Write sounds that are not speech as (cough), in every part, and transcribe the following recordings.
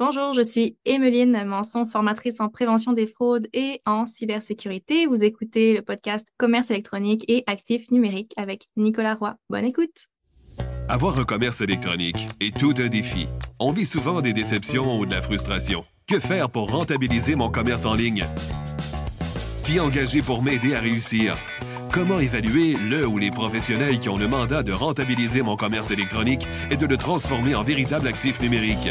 Bonjour, je suis Emeline Manson, formatrice en prévention des fraudes et en cybersécurité. Vous écoutez le podcast Commerce électronique et actifs numériques avec Nicolas Roy. Bonne écoute. Avoir un commerce électronique est tout un défi. On vit souvent des déceptions ou de la frustration. Que faire pour rentabiliser mon commerce en ligne? Qui engager pour m'aider à réussir? Comment évaluer le ou les professionnels qui ont le mandat de rentabiliser mon commerce électronique et de le transformer en véritable actif numérique?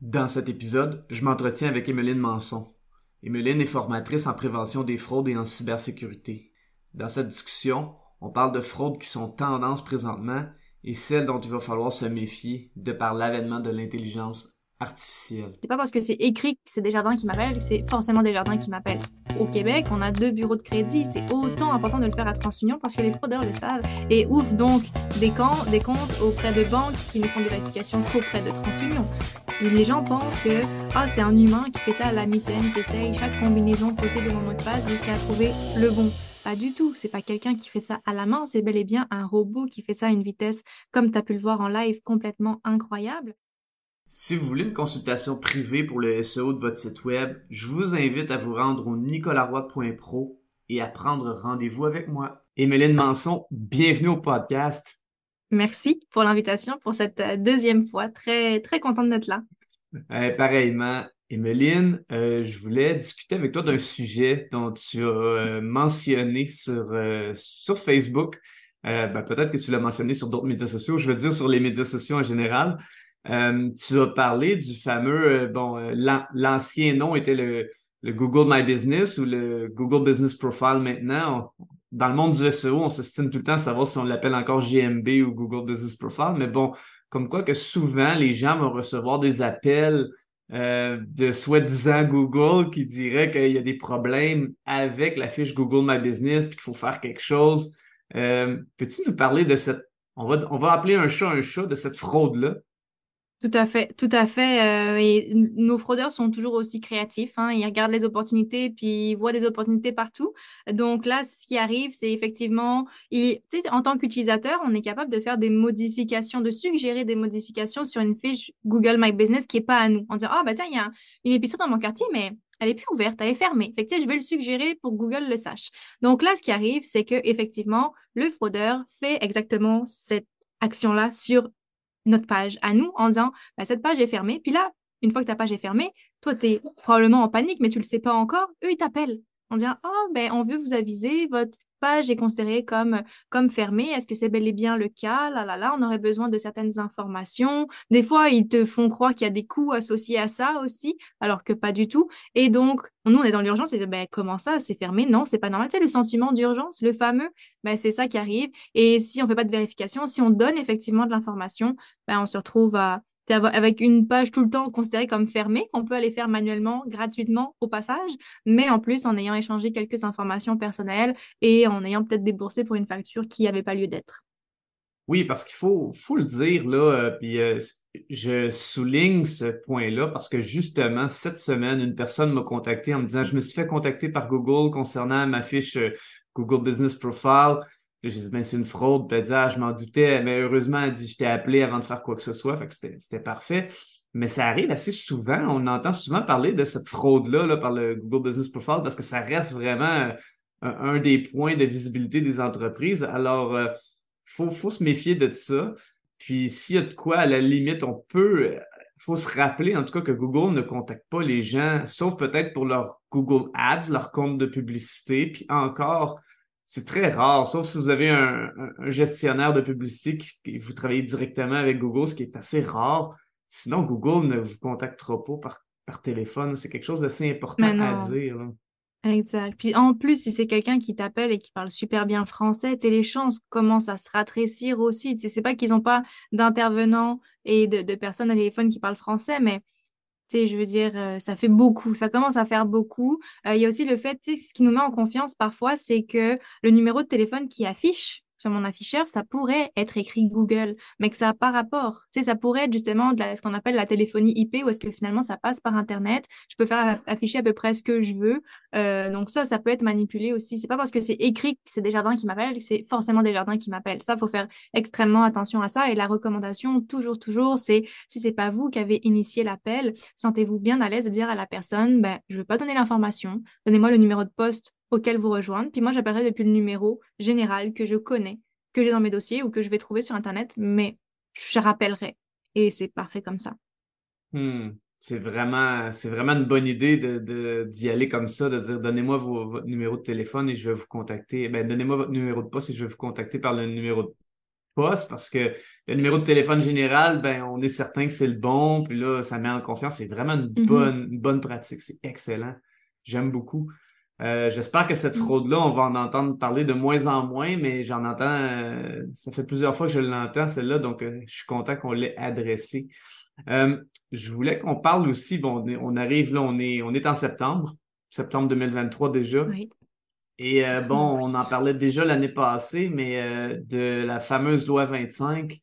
Dans cet épisode, je m'entretiens avec Emeline Manson. Emeline est formatrice en prévention des fraudes et en cybersécurité. Dans cette discussion, on parle de fraudes qui sont tendance présentement et celles dont il va falloir se méfier de par l'avènement de l'intelligence artificielle. C'est pas parce que c'est écrit que c'est Desjardins qui m'appelle, c'est forcément Desjardins qui m'appelle. Au Québec, on a deux bureaux de crédit. C'est autant important de le faire à TransUnion parce que les fraudeurs le savent et ouvrent donc des, comptes, des comptes auprès de banques qui ne font des vérifications qu'auprès de TransUnion. Les gens pensent que ah, c'est un humain qui fait ça à la mitaine, qui essaye chaque combinaison possible de mon mot de passe jusqu'à trouver le bon. Pas du tout. C'est pas quelqu'un qui fait ça à la main, c'est bel et bien un robot qui fait ça à une vitesse, comme tu as pu le voir en live, complètement incroyable. Si vous voulez une consultation privée pour le SEO de votre site web, je vous invite à vous rendre au nicolaroy.pro et à prendre rendez-vous avec moi. Emeline Manson, bienvenue au podcast. Merci pour l'invitation pour cette euh, deuxième fois. Très, très contente d'être là. Euh, pareillement. Emeline, euh, je voulais discuter avec toi d'un sujet dont tu as mentionné sur, sur Facebook. Ben, peut-être que tu l'as mentionné sur d'autres médias sociaux. Je veux dire sur les médias sociaux en général. Euh, tu as parlé du fameux, euh, bon, euh, l'ancien nom était le, Google My Business ou le Google Business Profile maintenant. Dans le monde du SEO, on s'estime tout le temps à savoir si on l'appelle encore GMB ou Google Business Profile, mais bon, comme quoi que souvent les gens vont recevoir des appels de soi-disant Google qui diraient qu'il y a des problèmes avec la fiche Google My Business puis qu'il faut faire quelque chose. Peux-tu nous parler de cette, on va, on va appeler un chat un chat, de cette fraude-là? Tout à fait, tout à fait. Euh, nos fraudeurs sont toujours aussi créatifs. Hein. ils regardent les opportunités, puis ils voient des opportunités partout. Donc là, ce qui arrive, c'est effectivement, en tant qu'utilisateur, on est capable de faire des modifications, de suggérer des modifications sur une fiche Google My Business qui n'est pas à nous. En disant, ah, bah tiens, il y a une épicerie dans mon quartier, mais elle est plus ouverte, elle est fermée. Fait que, je vais le suggérer pour que Google le sache. Donc là, ce qui arrive, c'est que effectivement, le fraudeur fait exactement cette action-là sur notre page à nous en disant bah, cette page est fermée. Puis là, une fois que ta page est fermée, toi, tu es probablement en panique, mais tu ne le sais pas encore. Eux, ils t'appellent en disant Oh, ben, on veut vous aviser, votre est considérée comme, fermée. Est-ce que c'est bel et bien le cas? Là, là, là, on aurait besoin de certaines informations. Des fois, ils te font croire qu'il y a des coûts associés à ça aussi, alors que pas du tout. Et donc, nous, on est dans l'urgence et ben, comment ça? C'est fermé? Non, c'est pas normal. Sais, le sentiment d'urgence, le fameux, ben, c'est ça qui arrive. Et si on fait pas de vérification, si on donne effectivement de l'information, ben, on se retrouve à avec une page tout le temps considérée comme fermée, qu'on peut aller faire manuellement, gratuitement au passage, mais en plus en ayant échangé quelques informations personnelles et en ayant peut-être déboursé pour une facture qui n'avait pas lieu d'être. Oui, parce qu'il faut, faut le dire, là, euh, puis euh, je souligne ce point-là parce que justement, cette semaine, une personne m'a contacté en me disant Je me suis fait contacter par Google concernant ma fiche euh, Google Business Profile. J'ai dit, ben, c'est une fraude. Puis elle ah, je m'en doutais. Mais heureusement, elle je t'ai appelé avant de faire quoi que ce soit. Fait que c'était parfait. Mais ça arrive assez souvent. On entend souvent parler de cette fraude-là là, par le Google Business Profile parce que ça reste vraiment euh, un, des points de visibilité des entreprises. Alors, il euh, faut, faut se méfier de ça. Puis, s'il y a de quoi, à la limite, on peut. Il euh, faut se rappeler, en tout cas, que Google ne contacte pas les gens, sauf peut-être pour leur Google Ads, leur compte de publicité. Puis encore, c'est très rare, sauf si vous avez un, gestionnaire de publicité qui, vous travaillez directement avec Google, ce qui est assez rare. Sinon, Google ne vous contactera pas par, par téléphone. C'est quelque chose d'assez important à dire. Exact. Puis en plus, si c'est quelqu'un qui t'appelle et qui parle super bien français, les chances commencent à se ratrécir aussi. C'est pas qu'ils n'ont pas d'intervenants et de, de, personnes à téléphone qui parlent français, mais je veux dire, euh, ça fait beaucoup, ça commence à faire beaucoup. Euh, il y a aussi le fait, ce qui nous met en confiance parfois, c'est que le numéro de téléphone qui affiche sur mon afficheur, ça pourrait être écrit Google, mais que ça n'a pas rapport. Tu sais, ça pourrait être justement de ce qu'on appelle la téléphonie IP, où est-ce que finalement ça passe par Internet. Je peux faire afficher à peu près ce que je veux. Euh, donc ça, ça peut être manipulé aussi. C'est pas parce que c'est écrit que c'est Desjardins qui m'appellent, c'est forcément Desjardins qui m'appellent. Ça, faut faire extrêmement attention à ça. Et la recommandation, toujours, toujours, c'est si c'est pas vous qui avez initié l'appel, sentez-vous bien à l'aise de dire à la personne, ben, je veux pas donner l'information, donnez-moi le numéro de poste auquel vous rejoindre. Puis moi, j'appellerai depuis le numéro général que je connais, que j'ai dans mes dossiers ou que je vais trouver sur Internet, mais je rappellerai. Et c'est parfait comme ça. Hmm. C'est vraiment, c'est vraiment une bonne idée de, d'y aller comme ça, de dire donnez-moi votre numéro de téléphone et je vais vous contacter. Ben, donnez-moi votre numéro de poste et je vais vous contacter par le numéro de poste parce que le numéro de téléphone général, ben, on est certain que c'est le bon, puis là, ça met en confiance. C'est vraiment une, mm-hmm. bonne, une bonne pratique. C'est excellent. J'aime beaucoup. Euh, j'espère que cette mm. fraude-là, on va en entendre parler de moins en moins, mais j'en entends, euh, ça fait plusieurs fois que je l'entends, celle-là, donc euh, je suis content qu'on l'ait adressée. je voulais qu'on parle aussi, bon, on, arrive là, on est, on est en septembre, septembre 2023 déjà. Et bon, on en parlait déjà l'année passée, mais de la fameuse loi 25.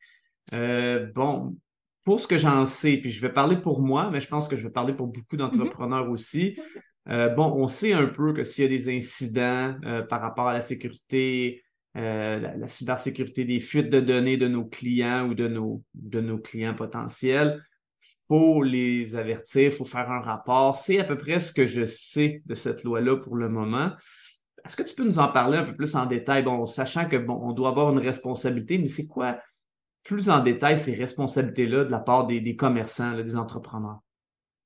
bon, pour ce que j'en sais, puis je vais parler pour moi, mais je pense que je vais parler pour beaucoup mm-hmm. d'entrepreneurs aussi. Euh, bon, on sait un peu que s'il y a des incidents euh, par rapport à la sécurité, euh, la, cybersécurité des fuites de données de nos clients ou de nos, clients potentiels, il faut les avertir, il faut faire un rapport. C'est à peu près ce que je sais de cette loi-là pour le moment. Est-ce que tu peux nous en parler un peu plus en détail, bon, sachant que on doit avoir une responsabilité, mais c'est quoi plus en détail ces responsabilités-là de la part des, commerçants, des entrepreneurs?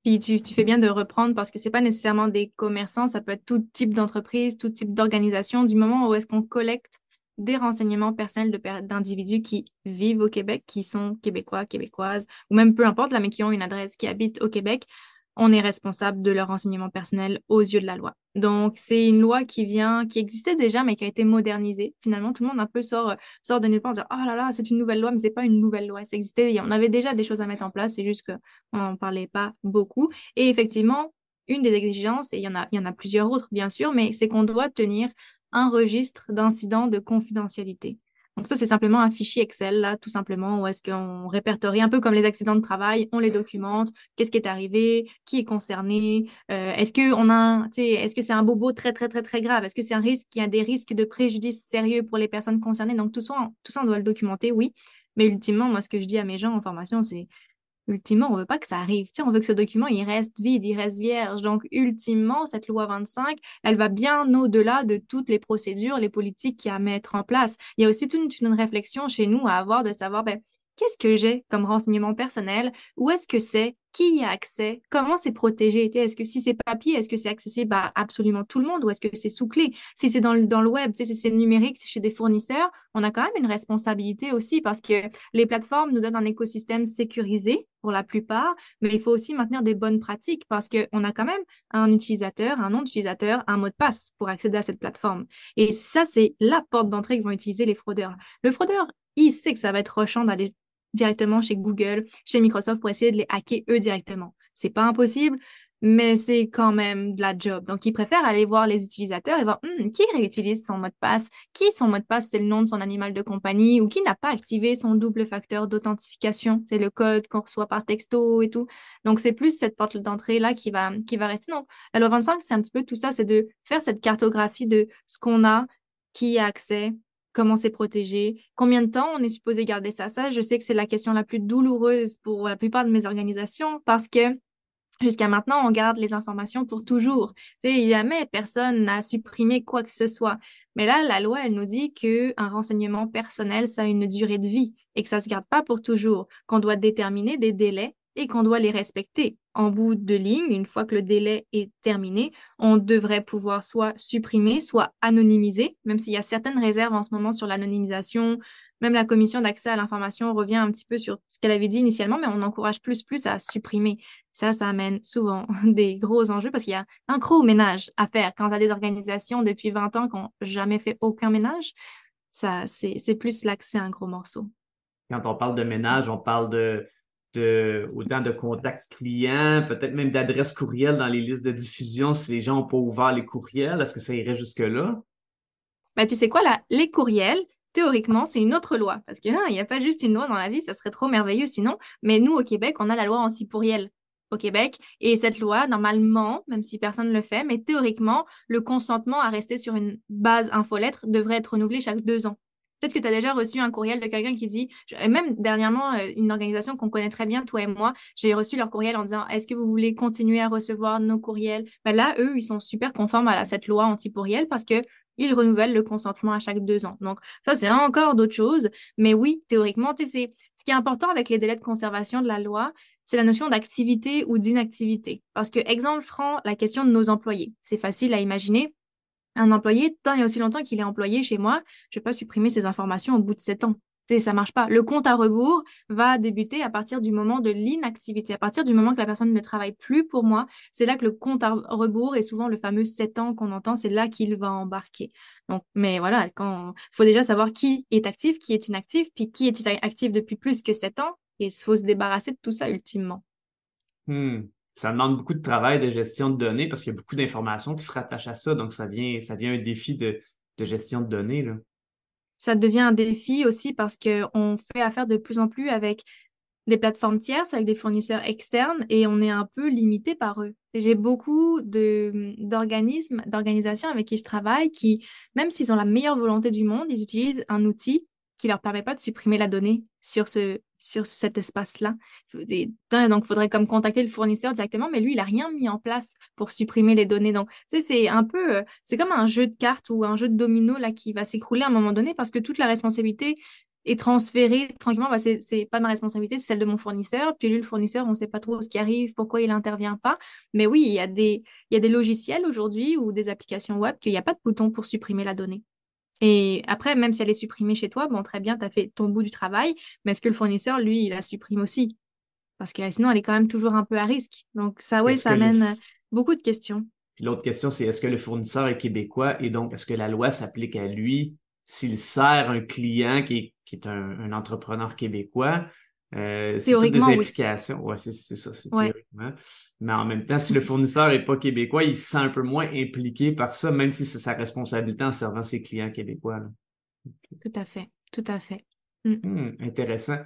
Puis tu, fais bien de reprendre parce que ce n'est pas nécessairement des commerçants, ça peut être tout type d'entreprise, tout type d'organisation, du moment où est-ce qu'on collecte des renseignements personnels d'individus qui vivent au Québec, qui sont québécois, québécoises, ou même peu importe, là, mais qui ont une adresse qui habite au Québec on est responsable de leur renseignement personnel aux yeux de la loi. Donc, c'est une loi qui vient, qui existait déjà, mais qui a été modernisée. Finalement, tout le monde un peu sort, sort de nulle part en disant, oh là là, c'est une nouvelle loi, mais c'est pas une nouvelle loi. Ça existait, on avait déjà des choses à mettre en place, c'est juste qu'on n'en parlait pas beaucoup. Et effectivement, une des exigences, et il y en a, il y en a plusieurs autres, bien sûr, mais c'est qu'on doit tenir un registre d'incidents de confidentialité. Donc ça, c'est simplement un fichier Excel, là, tout simplement, où est-ce qu'on répertorie un peu comme les accidents de travail, on les documente, qu'est-ce qui est arrivé, qui est concerné, euh, est-ce que on a, est-ce que c'est un bobo très, très, très, très grave, est-ce que c'est un risque, il y a des risques de préjudice sérieux pour les personnes concernées? Donc tout ça, tout ça, on doit le documenter, oui. Mais ultimement, moi, ce que je dis à mes gens en formation, c'est ultimement, on veut pas que ça arrive. Tu on veut que ce document, il reste vide, il reste vierge. Donc, ultimement, cette loi 25, elle va bien au-delà de toutes les procédures, les politiques qu'il y a à mettre en place. Il y a aussi toute une, réflexion chez nous à avoir de savoir, ben, qu'est-ce que j'ai comme renseignement personnel, où est-ce que c'est, qui y a accès, comment c'est protégé, est-ce que si c'est papier, est-ce que c'est accessible à absolument tout le monde ou est-ce que c'est sous clé Si c'est dans le, dans le web, si c'est numérique, c'est chez des fournisseurs, on a quand même une responsabilité aussi parce que les plateformes nous donnent un écosystème sécurisé pour la plupart, mais il faut aussi maintenir des bonnes pratiques parce qu'on a quand même un utilisateur, un nom d'utilisateur, un mot de passe pour accéder à cette plateforme. Et ça, c'est la porte d'entrée que vont utiliser les fraudeurs. Le fraudeur, il sait que ça va être rochant d'aller directement chez Google, chez Microsoft pour essayer de les hacker eux directement. C'est pas impossible, mais c'est quand même de la job. Donc, ils préfèrent aller voir les utilisateurs et voir hmm, qui réutilise son mot de passe, qui son mot de passe c'est le nom de son animal de compagnie? Ou qui n'a pas activé son double facteur d'authentification? C'est le code qu'on reçoit par texto et tout. Donc, c'est plus cette porte d'entrée là qui va, qui va rester. Donc, la loi 25, c'est un petit peu tout ça, c'est de faire cette cartographie de ce qu'on a, qui a accès, comment c'est protégé, combien de temps on est supposé garder ça. Ça, je sais que c'est la question la plus douloureuse pour la plupart de mes organisations parce que jusqu'à maintenant, on garde les informations pour toujours. sais, jamais personne n'a supprimé quoi que ce soit. Mais là, la loi, elle nous dit qu'un renseignement personnel, ça a une durée de vie et que ça ne se garde pas pour toujours, qu'on doit déterminer des délais et qu'on doit les respecter. En bout de ligne, une fois que le délai est terminé, on devrait pouvoir soit supprimer, soit anonymiser, même s'il y a certaines réserves en ce moment sur l'anonymisation. Même la commission d'accès à l'information revient un petit peu sur ce qu'elle avait dit initialement, mais on encourage plus plus à supprimer. Ça, ça amène souvent (laughs) des gros enjeux parce qu'il y a un gros ménage à faire. Quand tu des organisations depuis 20 ans qui n'ont jamais fait aucun ménage, ça, c'est plus l'accès à un gros morceau. Quand on parle de ménage, on parle de de, autant de contacts clients, peut-être même d'adresses courriels dans les listes de diffusion si les gens n'ont pas ouvert les courriels. Est-ce que ça irait jusque-là? Ben, tu sais quoi, là, les courriels, théoriquement, c'est une autre loi. Parce qu'il hein, n'y a pas juste une loi dans la vie, ça serait trop merveilleux sinon. Mais nous, au Québec, on a la loi anti-pourriel au Québec. Et cette loi, normalement, même si personne ne le fait, mais théoriquement, le consentement à rester sur une base infolettre devrait être renouvelé chaque deux ans. Peut-être que tu as déjà reçu un courriel de quelqu'un qui dit, même dernièrement, euh, une organisation qu'on connaît très bien, toi et moi, j'ai reçu leur courriel en disant, est-ce que vous voulez continuer à recevoir nos courriels? Ben Là, eux, ils sont super conformes à cette loi anti-pourriel parce que ils renouvellent le consentement à chaque deux ans. Donc, ça, c'est encore d'autres choses. Mais oui, théoriquement, c'est ce qui est important avec les délais de conservation de la loi, c'est la notion d'activité ou d'inactivité. Parce que, exemple franc, la question de nos employés. C'est facile à imaginer. Un employé, tant et aussi longtemps qu'il est employé chez moi, je ne vais pas supprimer ses informations au bout de sept ans. Ça ça marche pas. Le compte à rebours va débuter à partir du moment de l'inactivité, à partir du moment que la personne ne travaille plus pour moi. C'est là que le compte à rebours est souvent le fameux 7 ans qu'on entend, c'est là qu'il va embarquer. Donc, mais voilà, quand faut déjà savoir qui est actif, qui est inactif, puis qui est actif depuis plus que 7 ans, et il faut se débarrasser de tout ça ultimement. Hmm. Ça demande beaucoup de travail de gestion de données parce qu'il y a beaucoup d'informations qui se rattachent à ça. Donc, ça vient, ça vient un défi de, de gestion de données. Là ça devient un défi aussi parce qu'on fait affaire de plus en plus avec des plateformes tierces, avec des fournisseurs externes et on est un peu limité par eux. J'ai beaucoup d'organismes, d'organisations avec qui je travaille qui, même s'ils ont la meilleure volonté du monde, ils utilisent un outil qui leur permet pas de supprimer la donnée sur, ce, sur cet espace-là. Donc, il faudrait comme contacter le fournisseur directement, mais lui, il n'a rien mis en place pour supprimer les données. Donc, c'est un peu, euh, c'est comme un jeu de cartes ou un jeu de domino là qui va s'écrouler à un moment donné parce que toute la responsabilité est transférée tranquillement. Bah, c'est, c'est pas ma responsabilité, c'est celle de mon fournisseur. Puis lui, le fournisseur, on ne sait pas trop ce qui arrive, pourquoi il n'intervient pas. Mais oui, il y a des, il y a des logiciels aujourd'hui ou des applications web qu'il n'y a pas de bouton pour supprimer la donnée. Et après, même si elle est supprimée chez toi, bon, très bien, tu as fait ton bout du travail, mais est-ce que le fournisseur, lui, il la supprime aussi? Parce que sinon, elle est quand même toujours un peu à risque. Donc, ça, oui, ça amène beaucoup de questions. L'autre question, c'est est-ce que le fournisseur est québécois? Et donc est-ce que la loi s'applique à lui s'il sert un client qui est, un, entrepreneur québécois? Euh, c'est toutes des implications. Oui, c'est ça, c'est théoriquement. Mais en même temps, si le fournisseur n'est pas québécois, il se sent un peu moins impliqué par ça, même si c'est sa responsabilité en servant ses clients québécois. Tout à fait, tout à fait. Mm. Hmm, intéressant.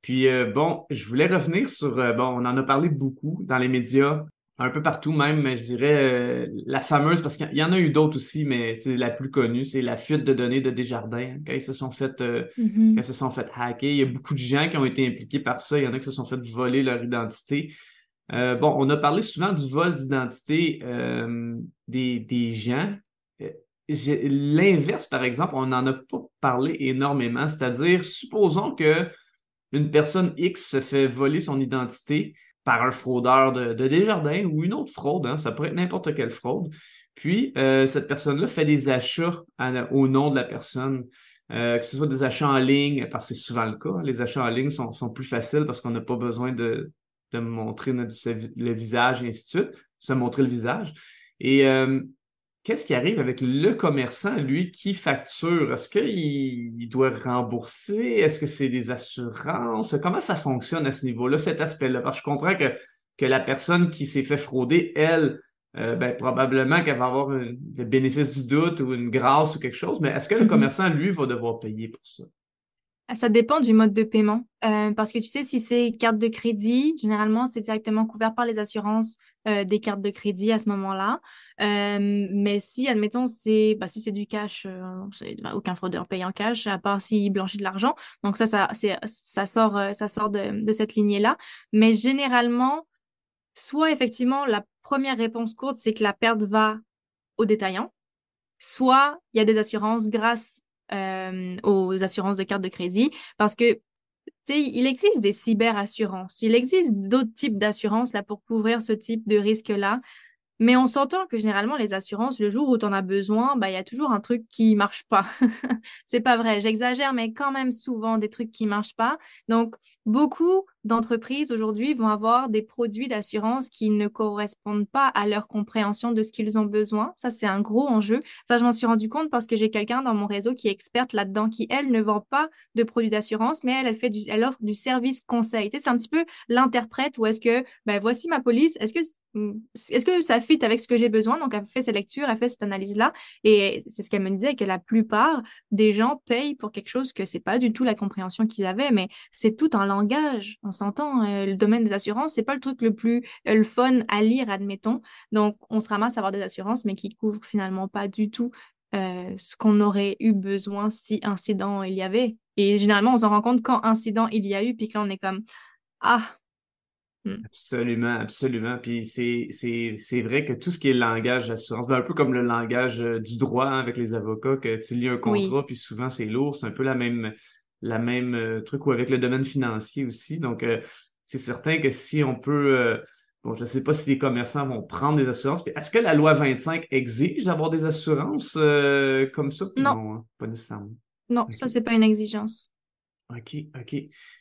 Puis euh, bon, je voulais revenir sur, euh, bon, on en a parlé beaucoup dans les médias, un peu partout même, mais je dirais euh, la fameuse, parce qu'il y en a eu d'autres aussi, mais c'est la plus connue, c'est la fuite de données de Desjardins, quand ils se sont fait, euh, mm-hmm. se sont fait hacker. Il y a beaucoup de gens qui ont été impliqués par ça. Il y en a qui se sont fait voler leur identité. Euh, bon, on a parlé souvent du vol d'identité des, des gens. L'inverse, par exemple, on n'en a pas parlé énormément, c'est-à-dire, supposons que une personne X se fait voler son identité, par un fraudeur de, Desjardins ou une autre fraude, hein, ça pourrait être n'importe quelle fraude. Puis, euh, cette personne-là fait des achats au nom de la personne, euh, que ce soit des achats en ligne, parce que c'est souvent le cas. Les achats en ligne sont, plus faciles parce qu'on n'a pas besoin de, montrer le visage et ainsi de suite, se montrer le visage. Et euh, qu'est-ce qui arrive avec le commerçant, lui, qui facture? Est-ce qu'il doit rembourser? Est-ce que c'est des assurances? Comment ça fonctionne à ce niveau-là, cet aspect-là? Parce que je comprends que, que la personne qui s'est fait frauder, elle, euh, ben, probablement qu'elle va avoir le bénéfice du doute ou une grâce ou quelque chose, mais est-ce que le mm-hmm. commerçant, lui, va devoir payer pour ça? Ça dépend du mode de paiement. Euh, parce que tu sais, si c'est carte de crédit, généralement, c'est directement couvert par les assurances euh, des cartes de crédit à ce moment-là. Euh, mais si, admettons, c'est bah, si c'est du cash, bah, aucun fraudeur paye en cash, à part s'il blanchit de l'argent. Donc ça, ça, sort, ça sort de, de cette lignée-là. Mais généralement, soit effectivement, la première réponse courte, c'est que la perte va au détaillant. Soit il y a des assurances grâce euh, aux assurances de carte de crédit parce que il existe des cyberassurances, il existe d'autres types d'assurances là pour couvrir ce type de risque-là. Mais on s'entend que généralement, les assurances, le jour où tu en as besoin, bah, il y a toujours un truc qui marche pas. (laughs) c'est pas vrai, j'exagère, mais quand même souvent des trucs qui marchent pas. Donc, beaucoup d'entreprises aujourd'hui vont avoir des produits d'assurance qui ne correspondent pas à leur compréhension de ce qu'ils ont besoin. Ça, c'est un gros enjeu. Ça, je m'en suis rendu compte parce que j'ai quelqu'un dans mon réseau qui est experte là-dedans, qui, elle, ne vend pas de produits d'assurance, mais elle, elle, fait elle offre du service conseil. c'est un petit peu l'interprète ou est-ce que, ben, voici ma police, est-ce que est-ce que ça fit avec ce que j'ai besoin? Donc, elle fait ses lectures, elle fait cette analyse-là. Et c'est ce qu'elle me disait, que la plupart des gens payent pour quelque chose que c'est pas du tout la compréhension qu'ils avaient, mais c'est tout un langage. S'entend, euh, le domaine des assurances, c'est pas le truc le plus euh, le fun à lire, admettons. Donc, on se ramasse à avoir des assurances, mais qui couvrent finalement pas du tout euh, ce qu'on aurait eu besoin si incident il y avait. Et généralement, on s'en rend compte quand incident il y a eu, puis que là, on est comme, ah, Hmm. Absolument, absolument. Puis c'est vrai que tout ce qui est langage d'assurance, ben un peu comme le langage du droit hein, avec les avocats, que tu lis un contrat, puis souvent c'est lourd, c'est un peu la même, la même euh, truc ou avec le domaine financier aussi. Donc, euh, c'est certain que si on peut. bon, je ne sais pas si les commerçants vont prendre des assurances. Est-ce que la loi 25 exige d'avoir des assurances comme ça? Non. Hein, pas nécessairement. Non, ça, c'est pas une exigence. OK, OK.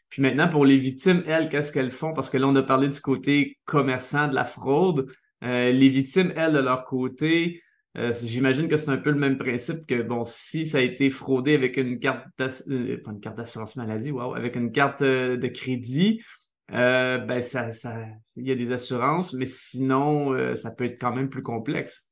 Puis maintenant, pour les victimes, elles, qu'est-ce qu'elles font? Parce que là, on a parlé du côté commerçant de la fraude. Euh, les victimes, elles, de leur côté, euh, j'imagine que c'est un peu le même principe que, bon, si ça a été fraudé avec une carte, euh, une carte d'assurance maladie, wow, avec une carte de crédit, ben, ça, il y a des assurances, mais sinon, ça peut être quand même plus complexe.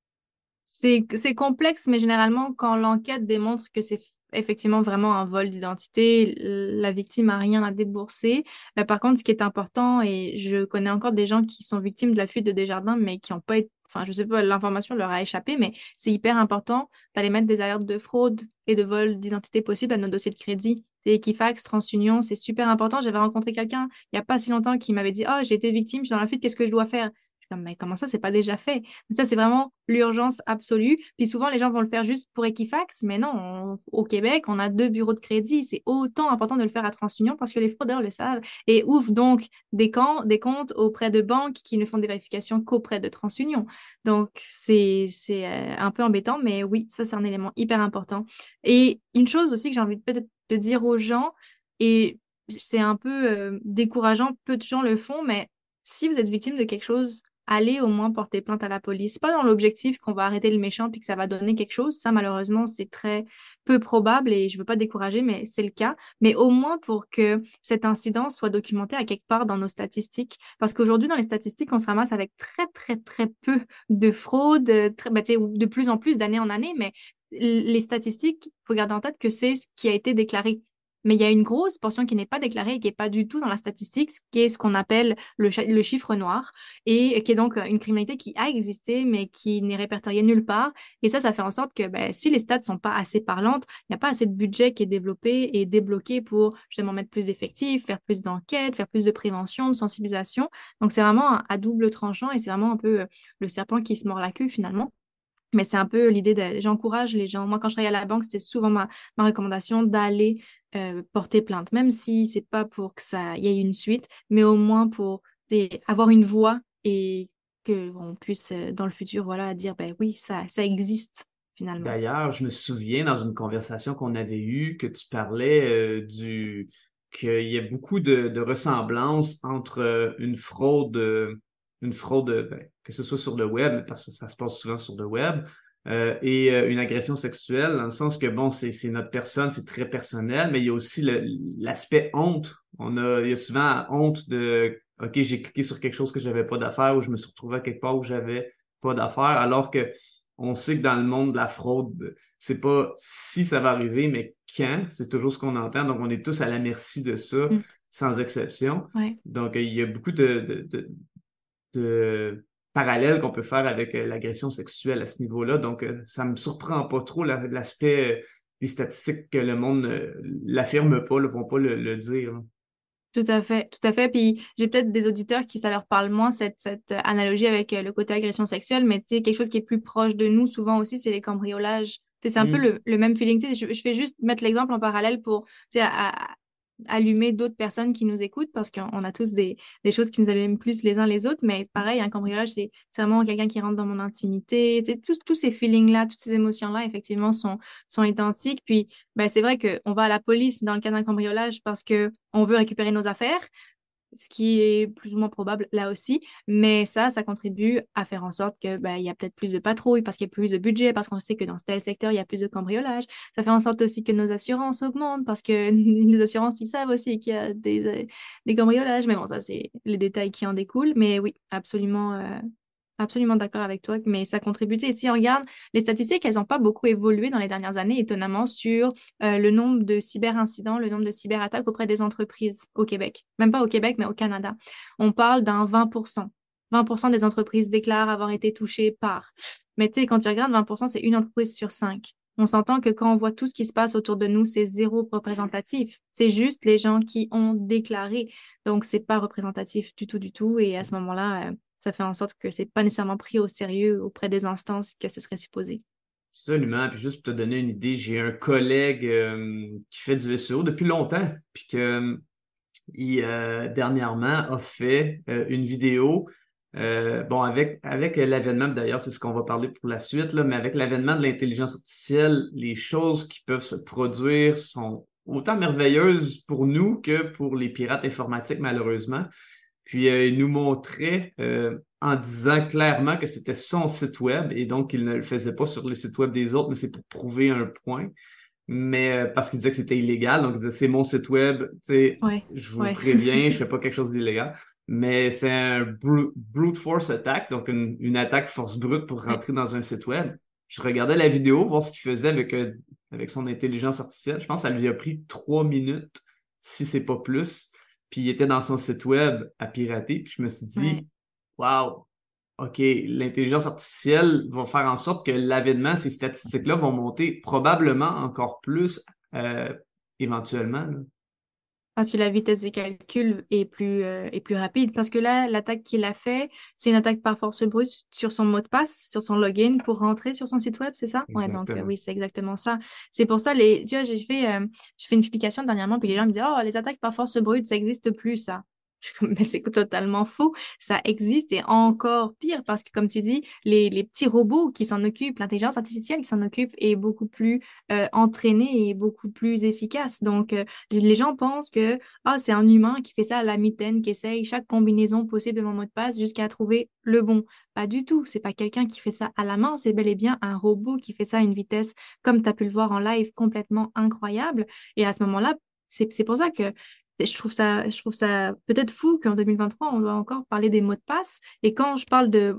C'est complexe, mais généralement, quand l'enquête démontre que c'est effectivement vraiment un vol d'identité. La victime n'a rien à débourser. Euh, par contre, ce qui est important, et je connais encore des gens qui sont victimes de la fuite de Desjardins, mais qui n'ont pas été enfin, je sais pas, l'information leur a échappé, mais c'est hyper important d'aller mettre des alertes de fraude et de vol d'identité possible à nos dossiers de crédit. C'est Equifax, TransUnion, c'est super important. J'avais rencontré quelqu'un il n'y a pas si longtemps qui m'avait dit Oh, j'ai été victime, je suis dans la fuite, qu'est-ce que je dois faire? Mais comment ça, c'est pas déjà fait? Ça, c'est vraiment l'urgence absolue. Puis souvent, les gens vont le faire juste pour Equifax, mais non, au Québec, on a deux bureaux de crédit. C'est autant important de le faire à TransUnion parce que les fraudeurs le savent et ouvrent donc des, comptes auprès de banques qui ne font des vérifications qu'auprès de TransUnion. Donc, c'est euh, un peu embêtant, mais oui, ça, c'est un élément hyper important. Et une chose aussi que j'ai envie peut-être de dire aux gens, et c'est un peu euh, décourageant, peu de gens le font, mais si vous êtes victime de quelque chose allez au moins porter plainte à la police. Pas dans l'objectif qu'on va arrêter le méchant puis que ça va donner quelque chose. Ça, malheureusement, c'est très peu probable et je ne veux pas décourager, mais c'est le cas. Mais au moins pour que cet incident soit documenté à quelque part dans nos statistiques. Parce qu'aujourd'hui, dans les statistiques, on se ramasse avec très, très, très peu de fraude, très, bah, de plus en plus d'année en année, mais les statistiques, il faut garder en tête que c'est ce qui a été déclaré mais il y a une grosse portion qui n'est pas déclarée et qui n'est pas du tout dans la statistique, qui est ce qu'on appelle le, le, chiffre noir, et qui est donc une criminalité qui a existé, mais qui n'est répertoriée nulle part. Et ça, ça fait en sorte que ben, si les stats ne sont pas assez parlantes, il n'y a pas assez de budget qui est développé et débloqué pour justement mettre plus d'effectifs, faire plus d'enquêtes, faire plus de prévention, de sensibilisation. Donc, c'est vraiment à double tranchant et c'est vraiment un peu le serpent qui se mord la queue finalement. Mais c'est un peu l'idée j'encourage les gens. Moi, quand je travaillais à la banque, c'était souvent ma, ma recommandation d'aller euh, porter plainte, même si c'est pas pour que ça y ait une suite, mais au moins pour avoir une voix et qu'on puisse euh, dans le futur voilà dire ben oui ça ça existe finalement. D'ailleurs, je me souviens dans une conversation qu'on avait eue que tu parlais euh, qu'il y a beaucoup de, de ressemblances entre une fraude une fraude ben, que ce soit sur le web parce que ça se passe souvent sur le web euh, et euh, une agression sexuelle, dans le sens que, bon, c'est notre personne, c'est très personnel, mais il y a aussi l'aspect honte. On a, il y a souvent honte de, OK, j'ai cliqué sur quelque chose que j'avais pas d'affaires ou je me suis retrouvé à quelque part où j'avais pas d'affaires, alors que on sait que dans le monde de la fraude, c'est pas si ça va arriver, mais quand, c'est toujours ce qu'on entend. Donc, on est tous à la merci de ça, mm. sans exception. Donc, il y a beaucoup de, de, de parallèle qu'on peut faire avec euh, l'agression sexuelle à ce niveau-là. Donc, euh, ça me surprend pas trop l'aspect euh, des statistiques que le monde ne l'affirme pas, ne vont pas le, dire. Tout à fait, tout à fait. Puis j'ai peut-être des auditeurs qui ça leur parle moins cette, cette analogie avec le côté agression sexuelle, mais quelque chose qui est plus proche de nous souvent aussi, c'est les cambriolages. C'est un peu mm. le, même feeling. Je, je, fais juste mettre l'exemple en parallèle pour à, allumer d'autres personnes qui nous écoutent parce qu'on a tous des, choses qui nous allument plus les uns les autres. Mais pareil, un cambriolage, c'est vraiment quelqu'un qui rentre dans mon intimité. Tous, tous ces feelings-là, toutes ces émotions-là, effectivement, sont, sont identiques. Puis, ben, c'est vrai qu'on va à la police dans le cas d'un cambriolage parce qu'on veut récupérer nos affaires. Ce qui est plus ou moins probable là aussi. Mais ça, ça contribue à faire en sorte que ben, y a peut-être plus de patrouilles parce qu'il y a plus de budget, parce qu'on sait que dans tel secteur, il y a plus de cambriolage. Ça fait en sorte aussi que nos assurances augmentent parce que (laughs) les assurances, ils savent aussi qu'il y a des, euh, des cambriolages. Mais bon, ça, c'est les détails qui en découlent. Mais oui, absolument, euh, absolument d'accord avec toi, mais ça contribue. Et si on regarde les statistiques, elles n'ont pas beaucoup évolué dans les dernières années, étonnamment, sur euh, le nombre de cyberincidents, le nombre de cyberattaques auprès des entreprises au Québec. Même pas au Québec, mais au Canada. On parle d'un 20%. 20% des entreprises déclarent avoir été touchées par. Mais tu sais, quand tu regardes, 20%, c'est une entreprise sur cinq. On s'entend que quand on voit tout ce qui se passe autour de nous, c'est zéro représentatif. C'est juste les gens qui ont déclaré. Donc, c'est pas représentatif du tout, du tout. Et à ce moment-là, euh, ça fait en sorte que c'est pas nécessairement pris au sérieux auprès des instances que ce serait supposé. Absolument. Puis juste pour te donner une idée, j'ai un collègue euh, qui fait du SEO depuis longtemps, puis que il, euh, dernièrement a fait euh, une vidéo. bon, avec, avec l'avènement, d'ailleurs, c'est ce qu'on va parler pour la suite, là, mais avec l'avènement de l'intelligence artificielle, les choses qui peuvent se produire sont autant merveilleuses pour nous que pour les pirates informatiques, malheureusement. Puis euh, il nous montrait euh, en disant clairement que c'était son site web et donc il ne le faisait pas sur les sites web des autres, mais c'est pour prouver un point. Mais euh, parce qu'il disait que c'était illégal, donc il disait c'est mon site web, tu sais, je vous préviens, je (laughs) fais pas quelque chose d'illégal. Mais c'est un brute force attack, donc une, attaque force brute pour rentrer dans un site web. Je regardais la vidéo, voir ce qu'il faisait avec, avec son intelligence artificielle. Je pense que ça lui a pris trois minutes, si c'est pas plus puis il était dans son site web à pirater, puis je me suis dit, wow, OK, l'intelligence artificielle va faire en sorte que l'avènement, ces statistiques-là vont monter probablement encore plus euh, éventuellement. Parce que la vitesse de calcul est plus, euh, est plus rapide. Parce que là, l'attaque qu'il a fait, c'est une attaque par force brute sur son mot de passe, sur son login pour rentrer sur son site web, c'est ça? Oui, donc euh, oui, c'est exactement ça. C'est pour ça, les, tu vois, j'ai fait, euh, fait une publication dernièrement, puis les gens me disaient, oh, les attaques par force brute, ça n'existe plus, ça. (laughs) mais c'est totalement faux. Ça existe et encore pire parce que, comme tu dis, les, petits robots qui s'en occupent, l'intelligence artificielle qui s'en occupe est beaucoup plus euh, entraînée et beaucoup plus efficace. Donc, euh, les gens pensent que ah, c'est un humain qui fait ça à la mitaine, qui essaye chaque combinaison possible de mon mot de passe jusqu'à trouver le bon. Pas du tout. C'est pas quelqu'un qui fait ça à la main, c'est bel et bien un robot qui fait ça à une vitesse, comme tu as pu le voir en live, complètement incroyable. Et à ce moment-là, c'est pour ça que je trouve ça, je trouve ça peut-être fou qu'en 2023, on doit encore parler des mots de passe. Et quand je parle de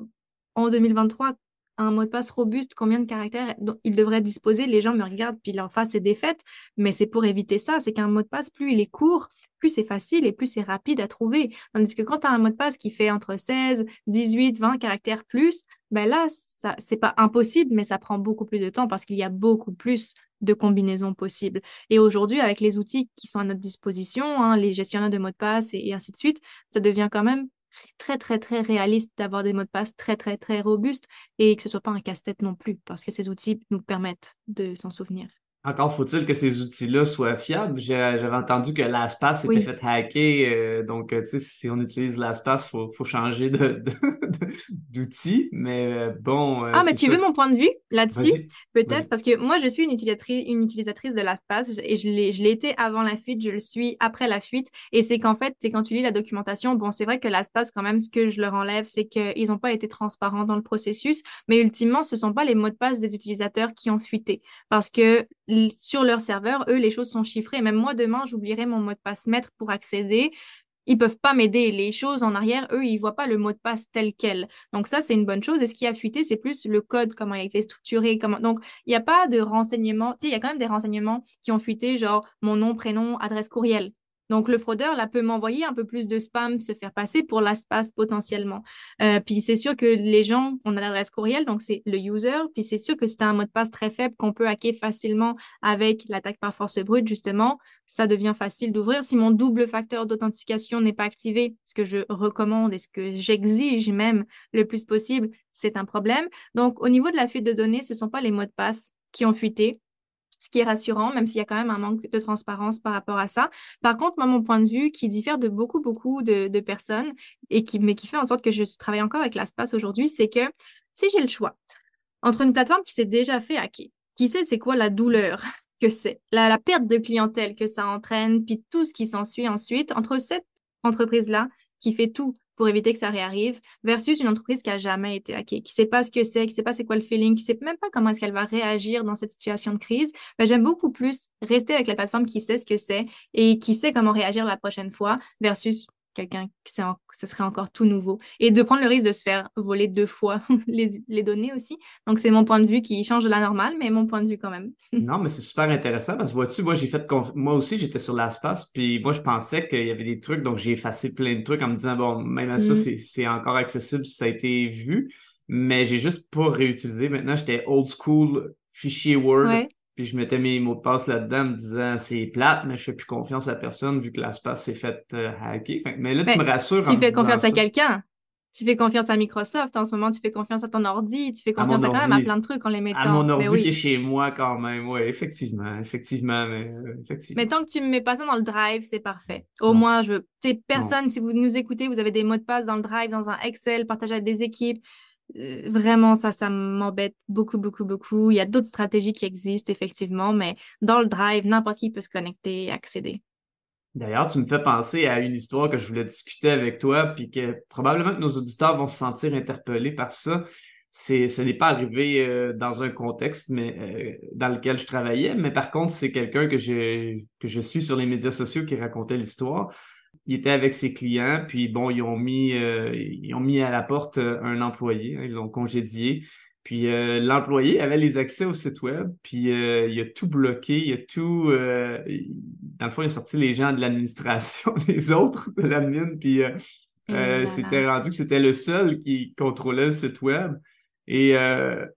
en 2023, un mot de passe robuste, combien de caractères il devrait disposer, les gens me regardent puis leur face est défaite, mais c'est pour éviter ça. C'est qu'un mot de passe, plus il est court, plus c'est facile et plus c'est rapide à trouver. Tandis que quand tu as un mot de passe qui fait entre 16, 18, 20 caractères plus, ben là, ça c'est pas impossible, mais ça prend beaucoup plus de temps parce qu'il y a beaucoup plus de combinaisons possibles. Et aujourd'hui, avec les outils qui sont à notre disposition, hein, les gestionnaires de mots de passe et, ainsi de suite, ça devient quand même très, très, très réaliste d'avoir des mots de passe très, très, très robustes et que ce soit pas un casse-tête non plus, parce que ces outils nous permettent de s'en souvenir. Encore faut-il que ces outils-là soient fiables. J'avais entendu que LastPass était fait hacker. Euh, donc, tu sais, si on utilise LastPass, il faut, faut, changer (laughs) d'outil. mais euh, bon. Euh, ah, mais tu veux mon point de vue là-dessus? Peut-être parce que moi, je suis une utilisatrice, une utilisatrice de LastPass et je l'ai été avant la fuite, je le suis après la fuite. Et c'est qu'en fait, quand tu lis la documentation, bon, c'est vrai que LastPass, quand même, ce que je leur enlève, c'est qu'ils n'ont pas été transparents dans le processus. Mais ultimement, ce ne sont pas les mots de passe des utilisateurs qui ont fuité. Parce que sur leur serveur, eux, les choses sont chiffrées. Même moi, demain, j'oublierai mon mot de passe maître pour accéder. Ils peuvent pas m'aider. Les choses en arrière, eux, ils voient pas le mot de passe tel quel. Donc ça, c'est une bonne chose. Et ce qui a fuité, c'est plus le code, comment il a été structuré. Donc, il n'y a pas de renseignements. Tu il y a quand même des renseignements qui ont fuité, genre mon nom, prénom, adresse courriel. Donc, le fraudeur, là, peut m'envoyer un peu plus de spam, se faire passer pour l'espace potentiellement. Euh, puis, c'est sûr que les gens, on a l'adresse courriel, donc c'est le user. Puis, c'est sûr que c'est un mot de passe très faible qu'on peut hacker facilement avec l'attaque par force brute, justement. Ça devient facile d'ouvrir. Si mon double facteur d'authentification n'est pas activé, ce que je recommande et ce que j'exige même le plus possible, c'est un problème. Donc, au niveau de la fuite de données, ce ne sont pas les mots de passe qui ont fuité, ce qui est rassurant, même s'il y a quand même un manque de transparence par rapport à ça. Par contre, moi, mon point de vue, qui diffère de beaucoup, beaucoup de, personnes, et qui, mais qui fait en sorte que je travaille encore avec l'espace aujourd'hui, c'est que si j'ai le choix entre une plateforme qui s'est déjà fait hacker, qui sait c'est quoi la douleur (laughs) que c'est, la, la, perte de clientèle que ça entraîne, puis tout ce qui s'ensuit ensuite, entre cette entreprise-là qui fait tout pour éviter que ça réarrive, versus une entreprise qui a jamais été hackée, qui sait pas ce que c'est, qui sait pas c'est quoi le feeling, qui sait même pas comment est-ce qu'elle va réagir dans cette situation de crise, ben, j'aime beaucoup plus rester avec la plateforme qui sait ce que c'est et qui sait comment réagir la prochaine fois versus quelqu'un qui ce serait encore tout nouveau. Et de prendre le risque de se faire voler deux fois (laughs) les, les données aussi. Donc, c'est mon point de vue qui change de la normale, mais mon point de vue quand même. (laughs) non, mais c'est super intéressant parce que vois-tu, moi, j'ai fait, moi aussi, j'étais sur l'espace, puis moi, je pensais qu'il y avait des trucs, donc j'ai effacé plein de trucs en me disant, bon, même à ça, mm. c'est encore accessible si ça a été vu, mais j'ai juste pas réutilisé. Maintenant, j'étais old school fichier Word. Puis je mettais mes mots de passe là-dedans me disant c'est plate, mais je fais plus confiance à personne vu que l'espace s'est fait euh, hacker. mais là, tu me rassures. Tu fais confiance à quelqu'un. Tu fais confiance à Microsoft. En ce moment, tu fais confiance à ton ordi. Tu fais confiance à, quand même à plein de trucs en les mettant. À mon ordi qui est chez moi quand même. Oui, effectivement. Effectivement. Mais, euh, effectivement. mais tant que tu me mets pas ça dans le drive, c'est parfait. Au moins, je veux. Tu sais, personne, si vous nous écoutez, vous avez des mots de passe dans le drive, dans un Excel, partagé avec des équipes vraiment, ça, ça m'embête beaucoup, beaucoup, beaucoup. Il y a d'autres stratégies qui existent, effectivement, mais dans le drive, n'importe qui peut se connecter et accéder. D'ailleurs, tu me fais penser à une histoire que je voulais discuter avec toi, puis que probablement que nos auditeurs vont se sentir interpellés par ça. C'est, ce n'est pas arrivé euh, dans un contexte mais, euh, dans lequel je travaillais, mais par contre, c'est quelqu'un que que je suis sur les médias sociaux qui racontait l'histoire il était avec ses clients, puis bon, ils ont mis, euh, ils ont mis à la porte euh, un employé, hein, ils l'ont congédié. Puis euh, l'employé avait les accès au site web, puis il a tout bloqué, il a tout. dans le fond, il a sorti les gens de l'administration, (laughs) les autres de l'admin, puis c'était rendu que c'était le seul qui contrôlait le site web. Et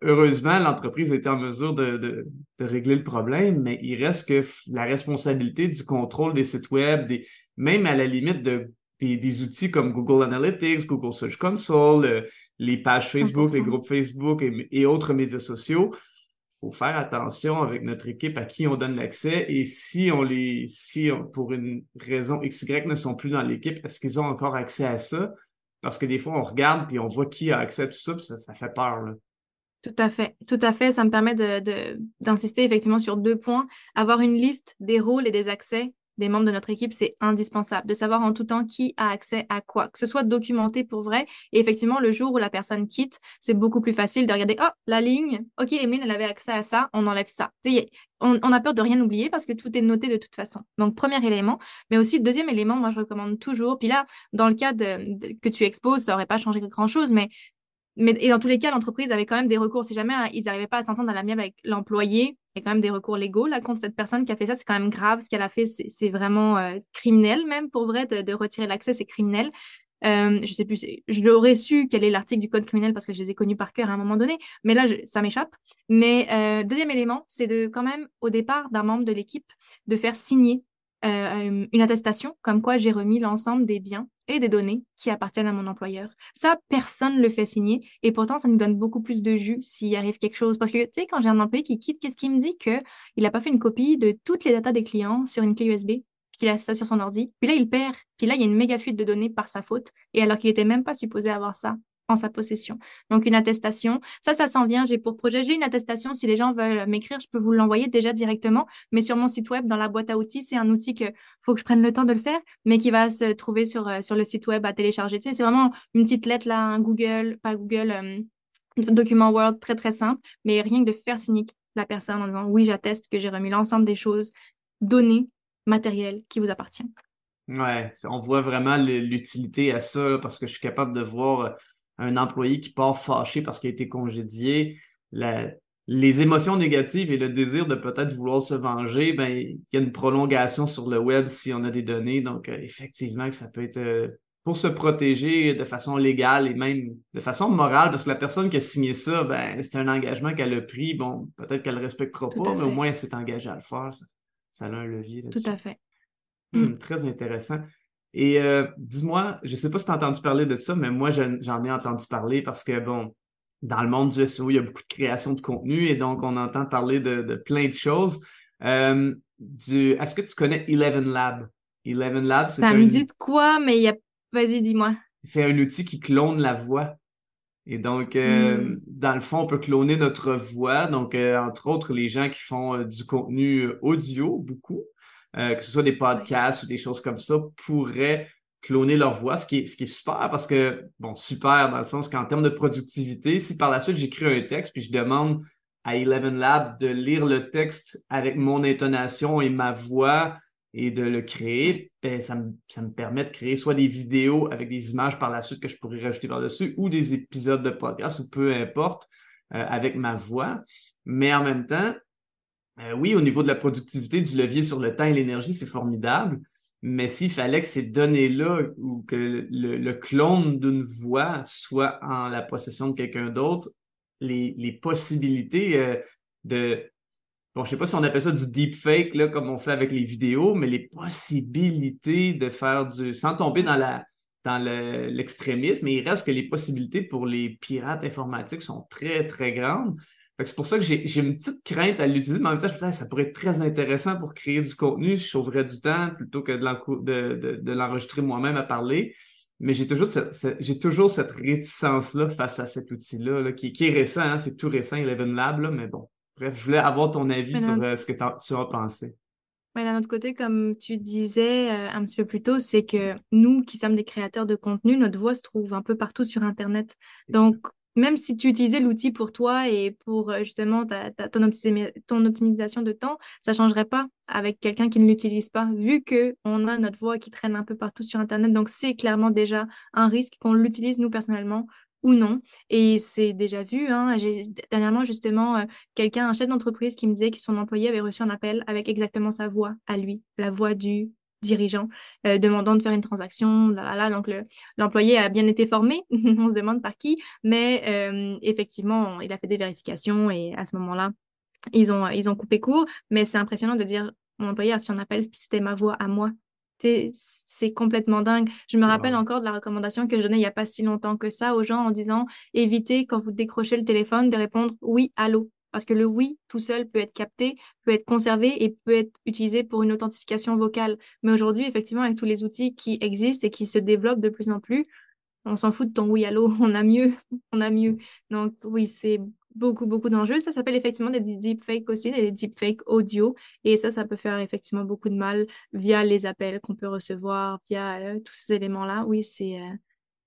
heureusement, l'entreprise a été en mesure de, de, régler le problème, mais il reste que la responsabilité du contrôle des sites web, des, même à la limite de, des, outils comme Google Analytics, Google Search Console, euh, les pages Facebook, les groupes Facebook et, autres médias sociaux. Il faut faire attention avec notre équipe à qui on donne l'accès et si on les, si pour une raison XY ne sont plus dans l'équipe, est-ce qu'ils ont encore accès à ça? Parce que des fois, on regarde puis on voit qui a accès à tout ça, puis ça, fait peur. Tout à fait, tout à fait. Ça me permet d'insister de, effectivement sur deux points. Avoir une liste des rôles et des accès des membres de notre équipe, c'est indispensable de savoir en tout temps qui a accès à quoi, que ce soit documenté pour vrai. Et effectivement, le jour où la personne quitte, c'est beaucoup plus facile de regarder, oh, la ligne, ok, Emeline, elle avait accès à ça, on enlève ça. On, a peur de rien oublier parce que tout est noté de toute façon. Donc, premier élément. Mais aussi, deuxième élément, moi, je recommande toujours. Puis là, dans le cas que tu exposes, ça n'aurait pas changé grand-chose, mais mais et dans tous les cas, l'entreprise avait quand même des recours. Si jamais hein, ils n'arrivaient pas à s'entendre à la mienne avec l'employé, il y a quand même des recours légaux là contre cette personne qui a fait ça. C'est quand même grave ce qu'elle a fait. C'est vraiment euh, criminel même pour vrai de, retirer l'accès. C'est criminel. Euh, je sais plus, je l'aurais su quel est l'article du code criminel parce que je les ai connus par cœur à un moment donné, mais là, ça m'échappe. Mais euh, deuxième élément, c'est de quand même, au départ d'un membre de l'équipe, de faire signer euh, une attestation comme quoi j'ai remis l'ensemble des biens et des données qui appartiennent à mon employeur. Ça, personne ne le fait signer et pourtant, ça nous donne beaucoup plus de jus s'il arrive quelque chose. Parce que, tu sais, quand j'ai un employé qui quitte, qu'est-ce qu'il me dit? Qu'il n'a pas fait une copie de toutes les datas des clients sur une clé USB, qu'il a ça sur son ordi. Puis là, il perd. Puis là, il y a une méga fuite de données par sa faute. Et alors qu'il n'était même pas supposé avoir ça en sa possession. Donc, une attestation. Ça, ça s'en vient. J'ai pour projet, j'ai une attestation. Si les gens veulent m'écrire, je peux vous l'envoyer déjà directement. Mais sur mon site web, dans la boîte à outils, c'est un outil que faut que je prenne le temps de le faire, mais qui va se trouver sur, euh, sur le site web à télécharger. C'est vraiment une petite lettre là, un Google, pas Google, euh, document Word très, très simple, mais rien que de faire signer la personne en disant oui, j'atteste que j'ai remis l'ensemble des choses, données, matérielles qui vous appartient. Ouais, on voit vraiment l'utilité à ça parce que je suis capable de voir euh, un employé qui part fâché parce qu'il a été congédié, les émotions négatives et le désir de peut-être vouloir se venger, ben, il y a une prolongation sur le web si on a des données. Donc, euh, effectivement, que ça peut être euh, pour se protéger de façon légale et même de façon morale, parce que la personne qui a signé ça, ben, c'est un engagement qu'elle a pris. Bon, peut-être qu'elle ne le respectera pas, mais au moins elle s'est engagée à le faire. Ça, a un levier. Tout à fait. Hum, très intéressant. Et euh, dis-moi, je ne sais pas si tu as entendu parler de ça, mais moi, j'en ai entendu parler parce que, bon, dans le monde du SEO, il y a beaucoup de création de contenu et donc on entend parler de, plein de choses. Euh, est-ce que tu connais Eleven Lab? Eleven Lab, c'est Ça me dit de quoi, mais y a... Vas-y, dis-moi. C'est un outil qui clone la voix. Et donc, euh, hmm. dans le fond, on peut cloner notre voix. Donc, entre autres, les gens qui font du contenu audio, beaucoup, euh, que ce soit des podcasts ou des choses comme ça, pourraient cloner leur voix, ce qui est, ce qui est super parce que, bon, super dans le sens qu'en termes de productivité, si par la suite j'écris un texte puis je demande à Eleven Lab de lire le texte avec mon intonation et ma voix et de le créer, ben, ça, me, ça me permet de créer soit des vidéos avec des images par la suite que je pourrais rajouter par-dessus ou des épisodes de podcast ou peu importe euh, avec ma voix. Mais en même temps, euh, oui, au niveau de la productivité du levier sur le temps et l'énergie, c'est formidable. Mais s'il fallait que ces données-là ou que le, clone d'une voix soit en la possession de quelqu'un d'autre, les, possibilités euh, de. Bon, je sais pas si on appelle ça du deepfake, là, comme on fait avec les vidéos, mais les possibilités de faire du. sans tomber dans la dans l'extrémisme, il reste que les possibilités pour les pirates informatiques sont très, très grandes. C'est pour ça que j'ai une petite crainte à l'utiliser, mais en même temps, je me disais, ça pourrait être très intéressant pour créer du contenu. Je sauverais du temps plutôt que de l'enregistrer moi-même à parler. Mais j'ai toujours, cette, toujours cette réticence-là face à cet outil-là, qui, est récent, hein, c'est tout récent, Eleven Lab, là, mais bon. Bref, je voulais avoir ton avis sur euh, ce que tu as pensé. Mais d'un autre côté, comme tu disais euh, un petit peu plus tôt, c'est que nous qui sommes des créateurs de contenu, notre voix se trouve un peu partout sur Internet. Donc, même si tu utilisais l'outil pour toi et pour euh, justement ta, ton, optimisation de temps, ça ne changerait pas avec quelqu'un qui ne l'utilise pas, vu qu'on a notre voix qui traîne un peu partout sur Internet. Donc, c'est clairement déjà un risque qu'on l'utilise, nous, personnellement, ou non. Et c'est déjà vu. Hein. Dernièrement, justement, euh, quelqu'un, un chef d'entreprise qui me disait que son employé avait reçu un appel avec exactement sa voix à lui, la voix du dirigeant euh, demandant de faire une transaction. Là, là, Donc, l'employé a bien été formé, (laughs) on se demande par qui, mais euh, effectivement, il a fait des vérifications et à ce moment-là, ils ont, ils ont coupé court. Mais c'est impressionnant de dire, mon employé a reçu un appel, c'était ma voix à moi. C'est complètement dingue. Je me rappelle encore de la recommandation que je donnais il n'y a pas si longtemps que ça aux gens en disant évitez quand vous décrochez le téléphone de répondre oui, allô. Parce que le oui tout seul peut être capté, peut être conservé et peut être utilisé pour une authentification vocale. Mais aujourd'hui, effectivement, avec tous les outils qui existent et qui se développent de plus en plus, on s'en fout de ton oui allô, (laughs) on a mieux, on a mieux. Donc oui, c'est beaucoup, beaucoup d'enjeux. Ça s'appelle effectivement des deepfakes aussi, des deepfakes audio. Et ça, ça peut faire effectivement beaucoup de mal via les appels qu'on peut recevoir, via euh, tous ces éléments-là. Oui, c'est euh,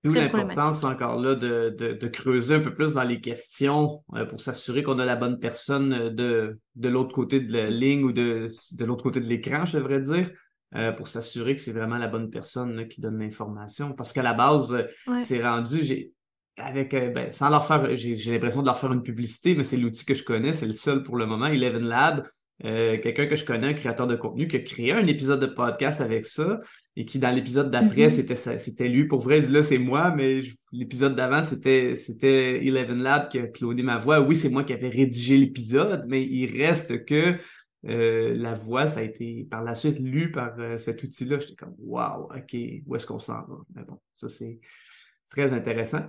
D'où l'importance encore là de, de, creuser un peu plus dans les questions euh, pour s'assurer qu'on a la bonne personne euh, de, de l'autre côté de la ligne ou de, de l'autre côté de l'écran, je devrais dire, euh, pour s'assurer que c'est vraiment la bonne personne qui donne l'information. Parce qu'à la base, c'est rendu, j'ai avec ben, sans leur faire, j'ai l'impression de leur faire une publicité, mais c'est l'outil que je connais, c'est le seul pour le moment, Eleven Lab. Quelqu'un que je connais, un créateur de contenu, qui a créé un épisode de podcast avec ça et qui dans l'épisode d'après, mm-hmm. c'était c'était lui. Pour vrai, là, c'est moi, mais l'épisode d'avant, c'était c'était Eleven Lab qui a cloné ma voix. Oui, c'est moi qui avais rédigé l'épisode, mais il reste que euh, la voix, ça a été par la suite lu par euh, cet outil-là. J'étais comme Wow, OK, où est-ce qu'on s'en va? Mais bon, ça c'est très intéressant.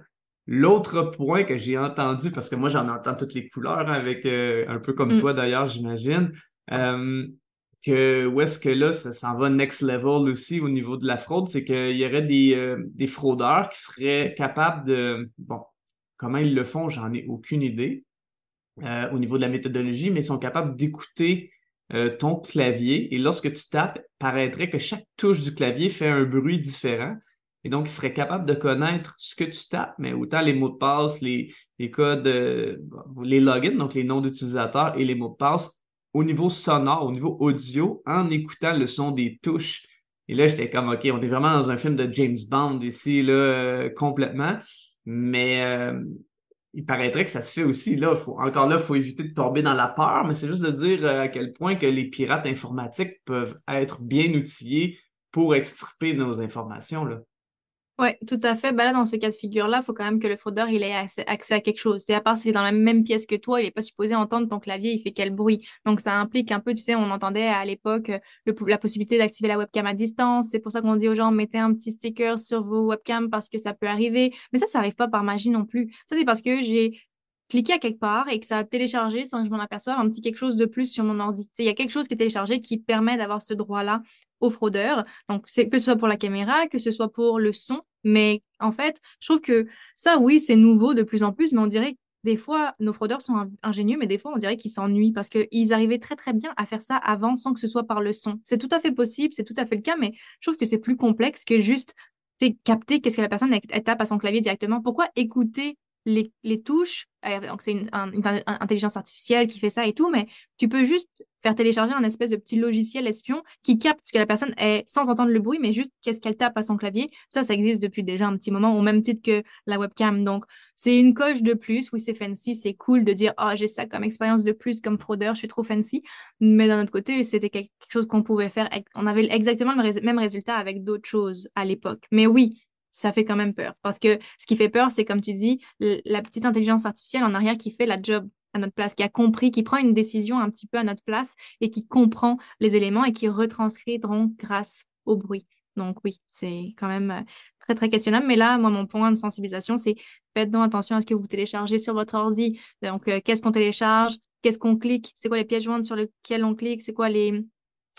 L'autre point que j'ai entendu, parce que moi j'en entends toutes les couleurs, hein, avec euh, un peu comme mm. toi d'ailleurs, j'imagine que où est-ce que là, ça s'en va next level aussi au niveau de la fraude, c'est qu'il y aurait des, euh, des fraudeurs qui seraient capables de. Bon, comment ils le font, j'en ai aucune idée euh, au niveau de la méthodologie, mais ils sont capables d'écouter euh, ton clavier et lorsque tu tapes, paraîtrait que chaque touche du clavier fait un bruit différent. Et donc, ils seraient capables de connaître ce que tu tapes, mais autant les mots de passe, les, codes, les logins, donc les noms d'utilisateurs et les mots de passe au niveau sonore, au niveau audio, en écoutant le son des touches. Et là, j'étais comme, OK, on est vraiment dans un film de James Bond ici, là, euh, complètement. Mais euh, il paraîtrait que ça se fait aussi. Là, encore là, il faut éviter de tomber dans la peur, mais c'est juste de dire euh, à quel point que les pirates informatiques peuvent être bien outillés pour extirper nos informations. Là. Oui, tout à fait. Ben là, dans ce cas de figure-là, il faut quand même que le fraudeur il ait accès, à quelque chose. C'est à part s'il est dans la même pièce que toi, il n'est pas supposé entendre ton clavier, il fait quel bruit. Donc, ça implique un peu, tu sais, on entendait à l'époque la possibilité d'activer la webcam à distance. C'est pour ça qu'on dit aux gens, mettez un petit sticker sur vos webcams parce que ça peut arriver. Mais ça, ça n'arrive pas par magie non plus. Ça, c'est parce que j'ai cliqué à quelque part et que ça a téléchargé sans que je m'en aperçoive un petit quelque chose de plus sur mon ordi. Il y a quelque chose qui est téléchargé qui permet d'avoir ce droit-là aux fraudeurs. Donc, que ce soit pour la caméra, que ce soit pour le son. Mais en fait, je trouve que ça, oui, c'est nouveau de plus en plus, mais on dirait que des fois, nos fraudeurs sont ingénieux, mais des fois, on dirait qu'ils s'ennuient parce qu'ils arrivaient très, très bien à faire ça avant sans que ce soit par le son. C'est tout à fait possible, c'est tout à fait le cas, mais je trouve que c'est plus complexe que juste capter qu'est-ce que la personne tape à son clavier directement. Pourquoi écouter les, touches euh, donc c'est une, intelligence artificielle qui fait ça et tout, mais tu peux juste faire télécharger un espèce de petit logiciel espion qui capte ce que la personne est sans entendre le bruit, mais juste qu'est-ce qu'elle tape à son clavier. Ça, ça existe depuis déjà un petit moment, au même titre que la webcam. Donc, c'est une coche de plus. Oui, c'est fancy, c'est cool de dire, oh, j'ai ça comme expérience de plus, comme fraudeur, je suis trop fancy. Mais d'un autre côté, c'était quelque chose qu'on pouvait faire. On avait exactement le même résultat avec d'autres choses à l'époque. Mais oui, ça fait quand même peur. Parce que ce qui fait peur, c'est comme tu dis, la petite intelligence artificielle en arrière qui fait la job à notre place, qui a compris, qui prend une décision un petit peu à notre place et qui comprend les éléments et qui retranscrit donc grâce au bruit. Donc oui, c'est quand même euh, très, très questionnable. Mais là, moi, mon point de sensibilisation, c'est faites donc attention à ce que vous téléchargez sur votre ordi. Donc, euh, qu'est-ce qu'on télécharge? Qu'est-ce qu'on clique? C'est quoi les pièces jointes sur lesquelles on clique? C'est quoi les,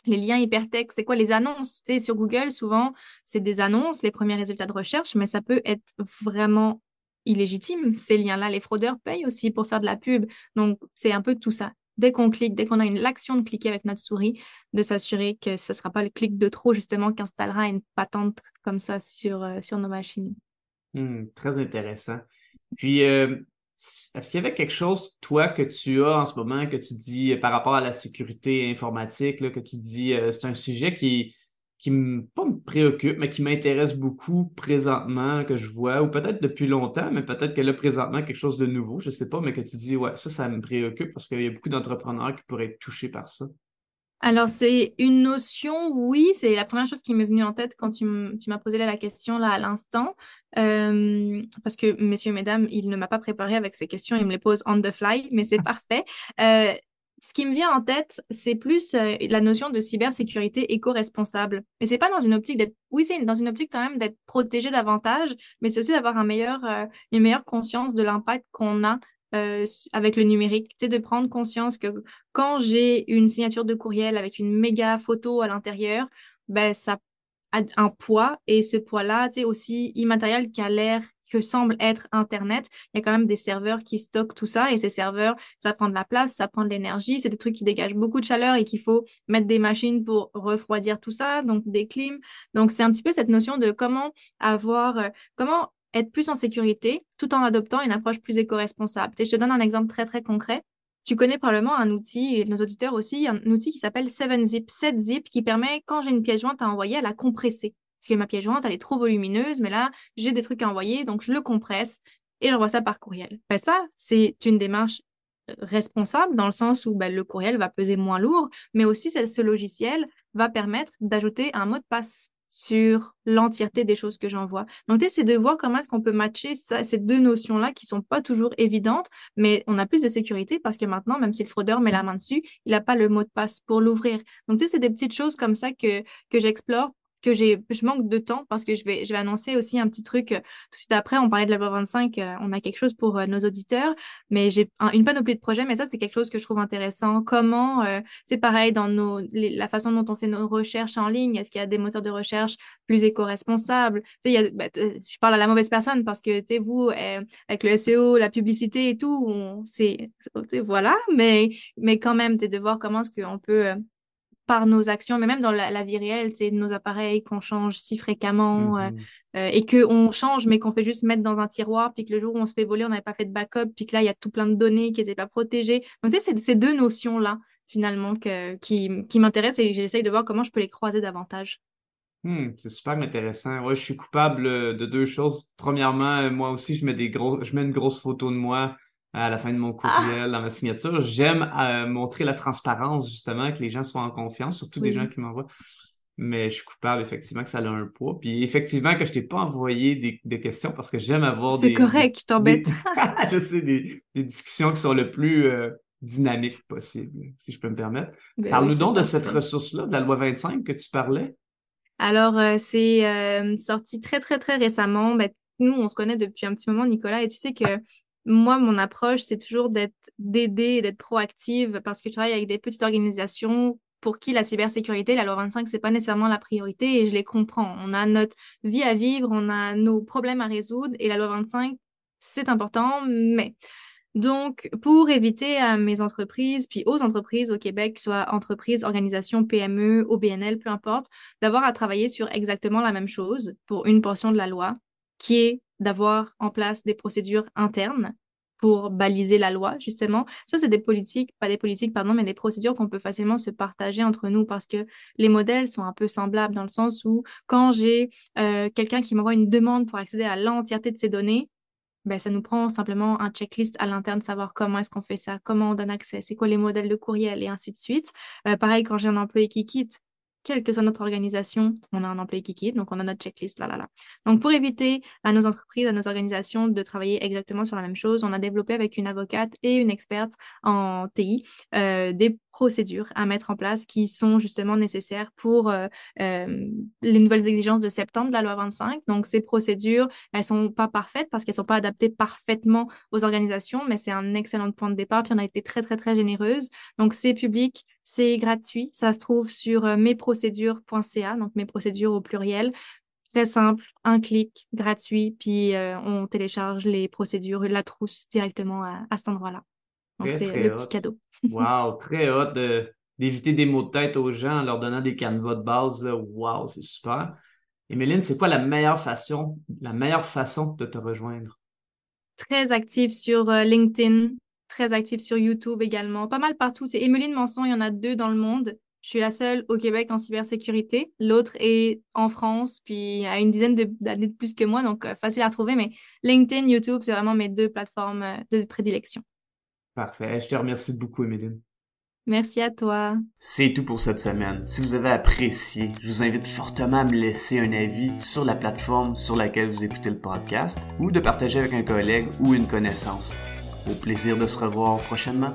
les liens hypertextes, c'est quoi les annonces? Tu sur Google, souvent, c'est des annonces, les premiers résultats de recherche, mais ça peut être vraiment illégitime, ces liens-là. Les fraudeurs payent aussi pour faire de la pub. Donc, c'est un peu tout ça. Dès qu'on clique, dès qu'on a l'action de cliquer avec notre souris, de s'assurer que ce ne sera pas le clic de trop, justement, qui installera une patente comme ça sur, euh, nos machines. Hmm, très intéressant. Puis, euh, est-ce qu'il y avait quelque chose, toi, que tu as en ce moment, que tu dis euh, par rapport à la sécurité informatique, là, que tu dis euh, c'est un sujet qui, qui pas me préoccupe, mais qui m'intéresse beaucoup présentement, que je vois, ou peut-être depuis longtemps, mais peut-être que là, présentement, quelque chose de nouveau, je ne sais pas, mais que tu dis, ouais, ça, ça me préoccupe parce qu'il y a beaucoup d'entrepreneurs qui pourraient être touchés par ça? Alors, c'est une notion, oui, c'est la première chose qui m'est venue en tête quand tu m'as posé la question là à l'instant. Euh, parce que, messieurs et mesdames, il ne m'a pas préparé avec ces questions, il me les pose on the fly, mais c'est (laughs) parfait. Euh, ce qui me vient en tête, c'est plus euh, la notion de cybersécurité éco-responsable. Mais c'est pas dans une optique d'être, oui, c'est dans une optique quand même d'être protégé davantage, mais c'est aussi d'avoir un meilleur, une meilleure conscience de l'impact qu'on a euh, avec le numérique, c'est de prendre conscience que quand j'ai une signature de courriel avec une méga photo à l'intérieur, ben, ça a un poids et ce poids-là, c'est aussi immatériel a l'air que semble être Internet. Il y a quand même des serveurs qui stockent tout ça et ces serveurs, ça prend de la place, ça prend de l'énergie. C'est des trucs qui dégagent beaucoup de chaleur et qu'il faut mettre des machines pour refroidir tout ça, donc des clims. Donc, c'est un petit peu cette notion de comment avoir, euh, comment être plus en sécurité tout en adoptant une approche plus éco-responsable. je te donne un exemple très, très concret. Tu connais probablement un outil, et nos auditeurs aussi, un outil qui s'appelle 7zip. 7zip qui permet, quand j'ai une pièce jointe à envoyer, à la compresser. Parce que ma pièce jointe, elle est trop volumineuse, mais là, j'ai des trucs à envoyer, donc je le compresse et j'envoie ça par courriel. Ben ça, c'est une démarche euh, responsable dans le sens où ben, le courriel va peser moins lourd, mais aussi ce logiciel va permettre d'ajouter un mot de passe sur l'entièreté des choses que j'envoie. Donc, c'est de voir comment est-ce qu'on peut matcher ces deux notions-là qui sont pas toujours évidentes, mais on a plus de sécurité parce que maintenant, même si le fraudeur met la main dessus, il n'a pas le mot de passe pour l'ouvrir. Donc, tu sais, c'est des petites choses comme ça que, que j'explore que j'ai, je manque de temps parce que je vais, je vais annoncer aussi un petit truc euh, tout de suite après. On parlait de la loi 25, euh, on a quelque chose pour euh, nos auditeurs, mais j'ai une panoplie de projets, mais ça, c'est quelque chose que je trouve intéressant. Comment, c'est pareil dans nos, la façon dont on fait nos recherches en ligne. Est-ce qu'il y a des moteurs de recherche plus éco-responsables? Tu sais, bah, je parle à la mauvaise personne parce que, tu vous, avec le SEO, la publicité et tout, c'est, voilà, mais, mais quand même, tu de voir comment est-ce qu'on peut par nos actions, mais même dans la, vie réelle, c'est nos appareils qu'on change si fréquemment euh, mm-hmm. euh, et qu'on change, mais qu'on fait juste mettre dans un tiroir, puis que le jour où on se fait voler, on n'avait pas fait de backup, puis que là, il y a tout plein de données qui n'étaient pas protégées. Donc, tu sais, c'est ces deux notions-là, finalement, que, qui, qui m'intéressent et j'essaye de voir comment je peux les croiser davantage. Hmm, c'est super intéressant. Ouais, je suis coupable euh, de deux choses. Premièrement, moi aussi, je mets des gros, je mets une grosse photo de moi à la fin de mon ah! courriel, dans ma signature. J'aime euh, montrer la transparence, justement, que les gens soient en confiance, surtout des gens qui m'envoient. Mais je suis coupable, effectivement, que ça a un poids. Puis effectivement, que je t'ai pas envoyé des, questions parce que j'aime avoir des. C'est correct, je t'embête. (laughs) je sais, des, discussions qui sont le plus euh, dynamiques possible, si je peux me permettre. Ben Parle-nous donc de cette ressource-là, de la loi 25 que tu parlais. Alors, euh, c'est sorti très, très, très récemment. Ben, nous, on se connaît depuis un petit moment, Nicolas, et tu sais que moi, mon approche, c'est toujours d'être d'aider d'être proactive parce que je travaille avec des petites organisations pour qui la cybersécurité, la loi 25, c'est pas nécessairement la priorité et je les comprends. On a notre vie à vivre, on a nos problèmes à résoudre et la loi 25, c'est important, mais Donc, pour éviter à mes entreprises, puis aux entreprises au Québec, soit entreprises, organisations, PME, OBNL, peu importe, d'avoir à travailler sur exactement la même chose pour une portion de la loi, qui est d'avoir en place des procédures internes pour baliser la loi, justement. Ça, c'est des politiques, pas des politiques, pardon, mais des procédures qu'on peut facilement se partager entre nous parce que les modèles sont un peu semblables dans le sens où quand j'ai euh, quelqu'un qui m'envoie une demande pour accéder à l'entièreté de ses données, ben, ça nous prend simplement un checklist à l'interne, savoir comment est-ce qu'on fait ça, comment on donne accès, c'est quoi les modèles de courriel et ainsi de suite. Euh, pareil, quand j'ai un employé qui quitte, quelle que soit notre organisation, on a un employé qui quitte, donc on a notre checklist, là, là, là. Donc, pour éviter à nos entreprises, à nos organisations de travailler exactement sur la même chose, on a développé avec une avocate et une experte en TI euh, des procédures à mettre en place qui sont justement nécessaires pour euh, euh, les nouvelles exigences de septembre de la loi 25. Donc, ces procédures, elles sont pas parfaites parce qu'elles sont pas adaptées parfaitement aux organisations, mais c'est un excellent point de départ. Puis, on a été très, très, très généreuse. Donc, c'est public, c'est gratuit. Ça se trouve sur euh, mesprocédures.ca, donc mes procédures au pluriel. Très simple, un clic, gratuit, puis on télécharge les procédures, la trousse directement à, à cet endroit-là. Donc, c'est le petit cadeau. wow, (laughs) très hâte d'éviter des mots de tête aux gens en leur donnant des canevas de base. Là. Wow, c'est super. Et Méline, c'est quoi la meilleure façon, la meilleure façon de te rejoindre? Très active sur euh, LinkedIn, très active sur YouTube également, pas mal partout. C'est Emeline Manson, il y en a deux dans le monde. Je suis la seule au Québec en cybersécurité. L'autre est en France, puis à une dizaine d'années de, plus que moi, donc euh, facile à trouver. Mais LinkedIn, YouTube, c'est vraiment mes deux plateformes euh, de prédilection. Parfait. Je te remercie beaucoup, Emeline. Merci à toi. C'est tout pour cette semaine. Si vous avez apprécié, je vous invite fortement à me laisser un avis sur la plateforme sur laquelle vous écoutez le podcast ou de partager avec un collègue ou une connaissance. Au plaisir de se revoir prochainement.